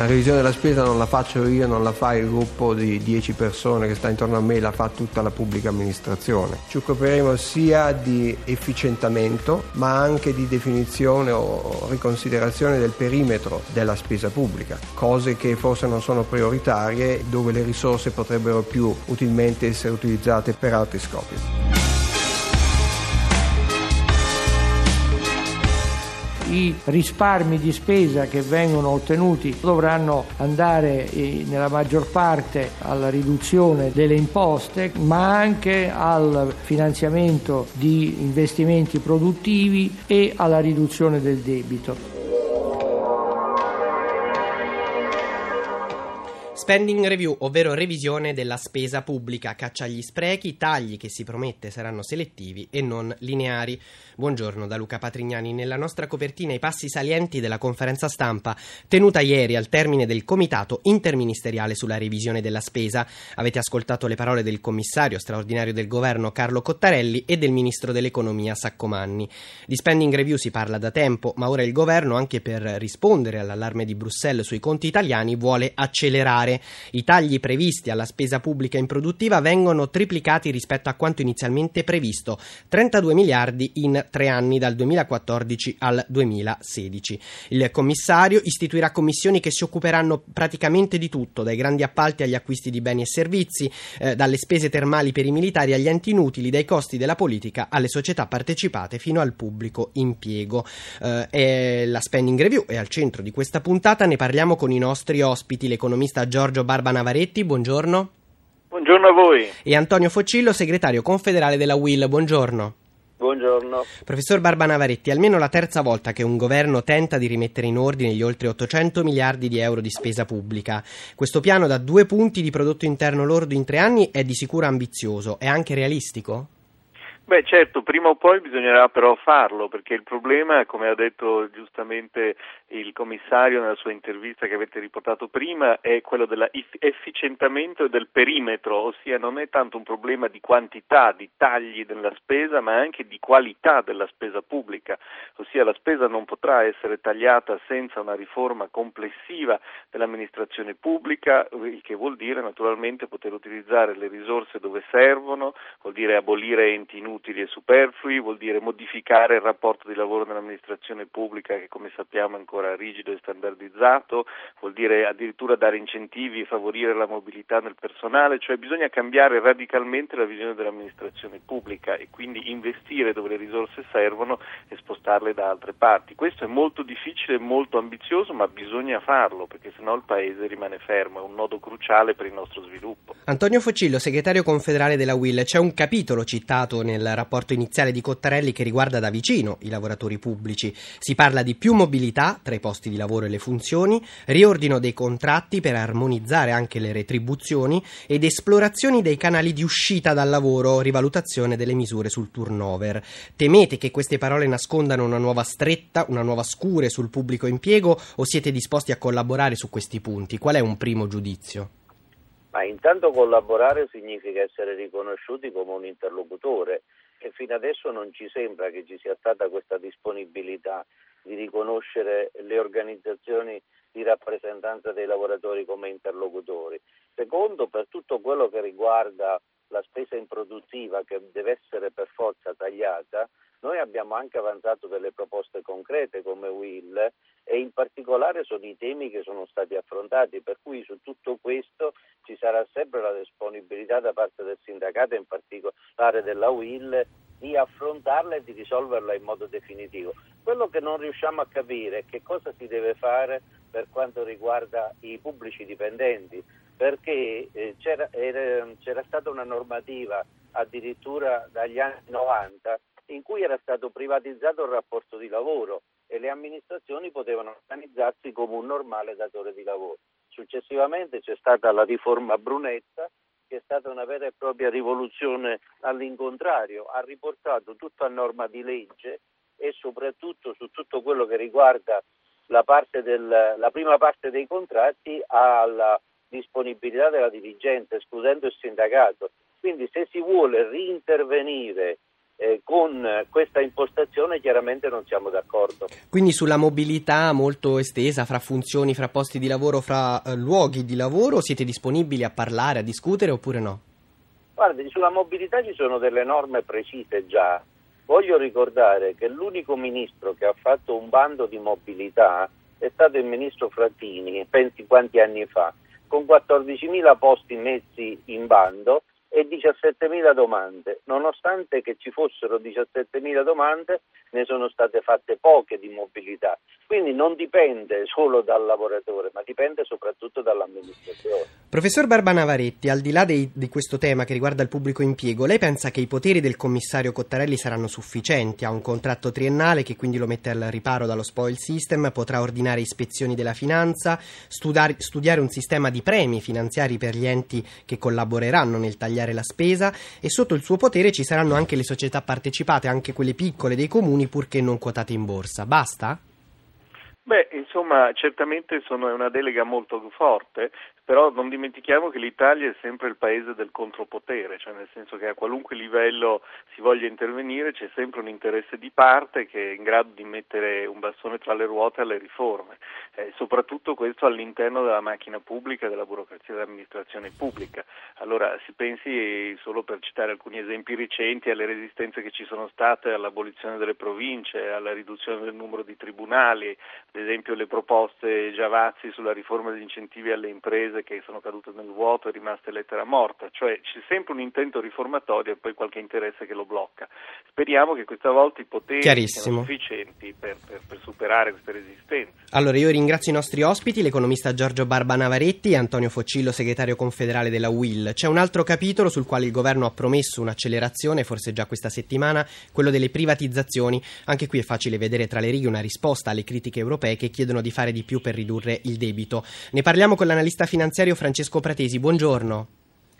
La revisione della spesa non la faccio io, non la fa il gruppo di 10 persone che sta intorno a me, la fa tutta la pubblica amministrazione. Ci occuperemo sia di efficientamento ma anche di definizione o riconsiderazione del perimetro della spesa pubblica, cose che forse non sono prioritarie dove le risorse potrebbero più utilmente essere utilizzate per altri scopi. I risparmi di spesa che vengono ottenuti dovranno andare eh, nella maggior parte alla riduzione delle imposte, ma anche al finanziamento di investimenti produttivi e alla riduzione del debito. Spending review, ovvero revisione della spesa pubblica, caccia agli sprechi, tagli che si promette saranno selettivi e non lineari. Buongiorno da Luca Patrignani. Nella nostra copertina i passi salienti della conferenza stampa tenuta ieri al termine del comitato interministeriale sulla revisione della spesa. Avete ascoltato le parole del commissario straordinario del governo Carlo Cottarelli e del ministro dell'economia Saccomanni. Di spending review si parla da tempo, ma ora il governo, anche per rispondere all'allarme di Bruxelles sui conti italiani, vuole accelerare fare. I tagli previsti alla spesa pubblica improduttiva vengono triplicati rispetto a quanto inizialmente previsto, 32 miliardi in tre anni dal 2014 al 2016. Il commissario istituirà commissioni che si occuperanno praticamente di tutto, dai grandi appalti agli acquisti di beni e servizi, eh, dalle spese termali per i militari agli enti inutili, dai costi della politica alle società partecipate fino al pubblico impiego. Eh, la spending review è al centro di questa puntata, ne parliamo con i nostri ospiti, l'economista Giorgio Giorgio Barba Navaretti, buongiorno. Buongiorno a voi. E Antonio Foccillo, segretario confederale della WIL, buongiorno. Buongiorno. Professor Barba Navaretti, almeno la terza volta che un governo tenta di rimettere in ordine gli oltre 800 miliardi di euro di spesa pubblica. Questo piano da due punti di prodotto interno lordo in tre anni è di sicuro ambizioso, è anche realistico? Beh certo, prima o poi bisognerà però farlo, perché il problema, come ha detto giustamente il commissario nella sua intervista che avete riportato prima, è quello dell'efficientamento e del perimetro, ossia non è tanto un problema di quantità, di tagli della spesa, ma anche di qualità della spesa pubblica, ossia la spesa non potrà essere tagliata senza una riforma complessiva dell'amministrazione pubblica, il che vuol dire naturalmente poter utilizzare le risorse dove servono, vuol dire abolire enti inutili inutili e superflui, vuol dire modificare il rapporto di lavoro nell'amministrazione pubblica che come sappiamo è ancora rigido e standardizzato, vuol dire addirittura dare incentivi e favorire la mobilità del personale, cioè bisogna cambiare radicalmente la visione dell'amministrazione pubblica e quindi investire dove le risorse servono e spostarle da altre parti. Questo è molto difficile e molto ambizioso, ma bisogna farlo perché sennò il Paese rimane fermo, è un nodo cruciale per il nostro sviluppo. Antonio Focillo, segretario confederale della WIL, c'è un capitolo citato nel rapporto iniziale di Cottarelli che riguarda da vicino i lavoratori pubblici. Si parla di più mobilità tra i posti di lavoro e le funzioni, riordino dei contratti per armonizzare anche le retribuzioni ed esplorazioni dei canali di uscita dal lavoro, rivalutazione delle misure sul turnover. Temete che queste parole nascondano una nuova stretta, una nuova scure sul pubblico impiego o siete disposti a collaborare su questi punti? Qual è un primo giudizio? Ma intanto collaborare significa essere riconosciuti come un interlocutore e fino adesso non ci sembra che ci sia stata questa disponibilità di riconoscere le organizzazioni di rappresentanza dei lavoratori come interlocutori. Secondo, per tutto quello che riguarda la spesa improduttiva che deve essere per forza tagliata, noi abbiamo anche avanzato delle proposte concrete come Will e in particolare sono i temi che sono stati affrontati, per cui su tutto questo sarà sempre la disponibilità da parte del sindacato, in particolare della Will, di affrontarla e di risolverla in modo definitivo. Quello che non riusciamo a capire è che cosa si deve fare per quanto riguarda i pubblici dipendenti, perché eh, c'era, era, c'era stata una normativa addirittura dagli anni 90 in cui era stato privatizzato il rapporto di lavoro e le amministrazioni potevano organizzarsi come un normale datore di lavoro. Successivamente c'è stata la riforma Brunetta che è stata una vera e propria rivoluzione all'incontrario, ha riportato tutto a norma di legge e soprattutto su tutto quello che riguarda la, del, la prima parte dei contratti alla disponibilità della dirigenza, escludendo il sindacato. Quindi se si vuole rintervenire eh, con questa impostazione chiaramente non siamo d'accordo. Quindi sulla mobilità molto estesa fra funzioni, fra posti di lavoro, fra eh, luoghi di lavoro siete disponibili a parlare, a discutere oppure no? Guardi, sulla mobilità ci sono delle norme precise già. Voglio ricordare che l'unico ministro che ha fatto un bando di mobilità è stato il ministro Frattini, pensi quanti anni fa, con 14.000 posti messi in bando e 17.000 domande. Nonostante che ci fossero 17.000 domande, ne sono state fatte poche di mobilità. Quindi non dipende solo dal lavoratore, ma dipende soprattutto dall'amministrazione. Professor Barbanavaretti, al di là dei, di questo tema che riguarda il pubblico impiego, lei pensa che i poteri del commissario Cottarelli saranno sufficienti? Ha un contratto triennale che quindi lo mette al riparo dallo spoil system, potrà ordinare ispezioni della finanza, studiare, studiare un sistema di premi finanziari per gli enti che collaboreranno nel tagliare la spesa e sotto il suo potere ci saranno anche le società partecipate, anche quelle piccole dei comuni purché non quotate in borsa. Basta? Beh, insomma, certamente sono, è una delega molto forte, però non dimentichiamo che l'Italia è sempre il paese del contropotere, cioè nel senso che a qualunque livello si voglia intervenire c'è sempre un interesse di parte che è in grado di mettere un bastone tra le ruote alle riforme, eh, soprattutto questo all'interno della macchina pubblica, della burocrazia dell'amministrazione pubblica. Allora si pensi, solo per citare alcuni esempi recenti, alle resistenze che ci sono state all'abolizione delle province, alla riduzione del numero di tribunali, ad esempio le proposte Giavazzi sulla riforma degli incentivi alle imprese che sono cadute nel vuoto e rimaste lettera morta, cioè c'è sempre un intento riformatorio e poi qualche interesse che lo blocca. Speriamo che questa volta i poteri siano sufficienti per, per, per, superare queste resistenze. Allora io ringrazio i nostri ospiti, l'economista Giorgio Barba Navaretti e Antonio Foccillo, segretario confederale della UIL. C'è un altro capitolo sul quale il governo ha promesso un'accelerazione, forse già questa settimana, quello delle privatizzazioni. Anche qui è facile vedere tra le righe una risposta alle critiche europee che chiedono di fare di più per ridurre il debito. Ne parliamo con l'analista finanziario finanziario Francesco Pratesi. Buongiorno.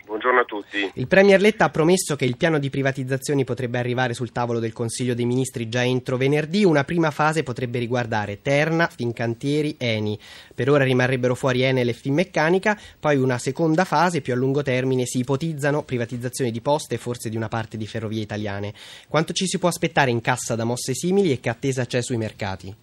Buongiorno a tutti. Il Premier Letta ha promesso che il piano di privatizzazioni potrebbe arrivare sul tavolo del Consiglio dei Ministri già entro venerdì. Una prima fase potrebbe riguardare Terna, Fincantieri, Eni. Per ora rimarrebbero fuori Enel e Finmeccanica, poi una seconda fase più a lungo termine si ipotizzano privatizzazioni di poste e forse di una parte di ferrovie italiane. Quanto ci si può aspettare in cassa da mosse simili e che attesa c'è sui mercati?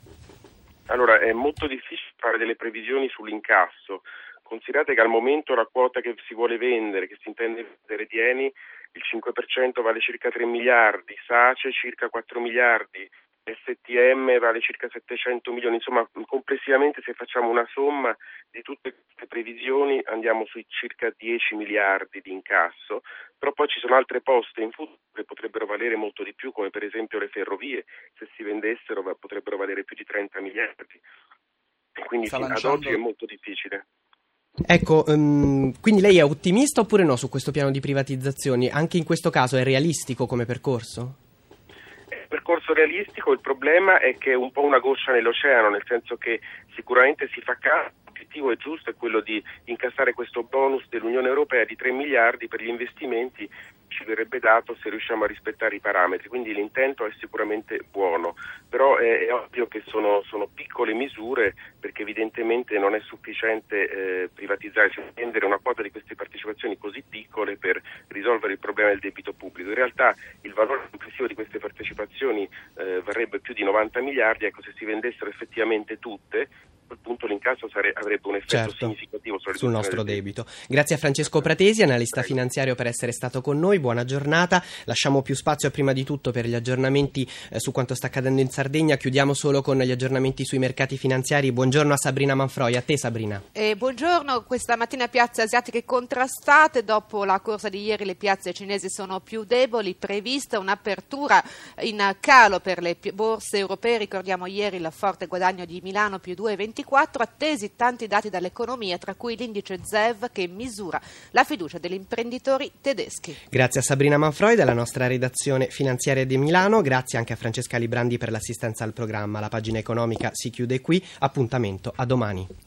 Allora, è molto difficile fare delle previsioni sull'incasso Considerate che al momento la quota che si vuole vendere, che si intende vendere di Eni, il 5% vale circa 3 miliardi, SACE circa 4 miliardi, STM vale circa 700 milioni, insomma complessivamente se facciamo una somma di tutte queste previsioni andiamo sui circa 10 miliardi di incasso, però poi ci sono altre poste in futuro che potrebbero valere molto di più, come per esempio le ferrovie, se si vendessero potrebbero valere più di 30 miliardi. Quindi sì, ad oggi è molto difficile. Ecco, um, quindi lei è ottimista oppure no su questo piano di privatizzazioni? Anche in questo caso è realistico come percorso? Percorso realistico, il problema è che è un po' una goccia nell'oceano, nel senso che sicuramente si fa caso l'obiettivo è giusto, è quello di incassare questo bonus dell'Unione Europea di 3 miliardi per gli investimenti ci verrebbe dato se riusciamo a rispettare i parametri, quindi l'intento è sicuramente buono, però è, è ovvio che sono, sono, piccole misure perché evidentemente non è sufficiente eh, privatizzare, cioè vendere una quota di queste partecipazioni così piccole per risolvere il problema del debito pubblico. In realtà il valore complessivo di queste partecipazioni eh, varrebbe più di 90 miliardi, ecco se si vendessero effettivamente tutte quel punto l'incasso sare- avrebbe un effetto certo, significativo sul nostro debito. Grazie a Francesco Pratesi, analista Prego. finanziario, per essere stato con noi. Buona giornata. Lasciamo più spazio prima di tutto per gli aggiornamenti eh, su quanto sta accadendo in Sardegna. Chiudiamo solo con gli aggiornamenti sui mercati finanziari. Buongiorno a Sabrina Manfroi. A te, Sabrina. Eh, buongiorno. Questa mattina piazze asiatiche contrastate. Dopo la corsa di ieri, le piazze cinesi sono più deboli. Prevista un'apertura in calo per le borse europee. Ricordiamo ieri il forte guadagno di Milano più 2,20 2024 attesi tanti dati dall'economia, tra cui l'indice ZEV che misura la fiducia degli imprenditori tedeschi. Grazie a Sabrina Manfroi della nostra redazione finanziaria di Milano, grazie anche a Francesca Librandi per l'assistenza al programma. La pagina economica si chiude qui, appuntamento a domani.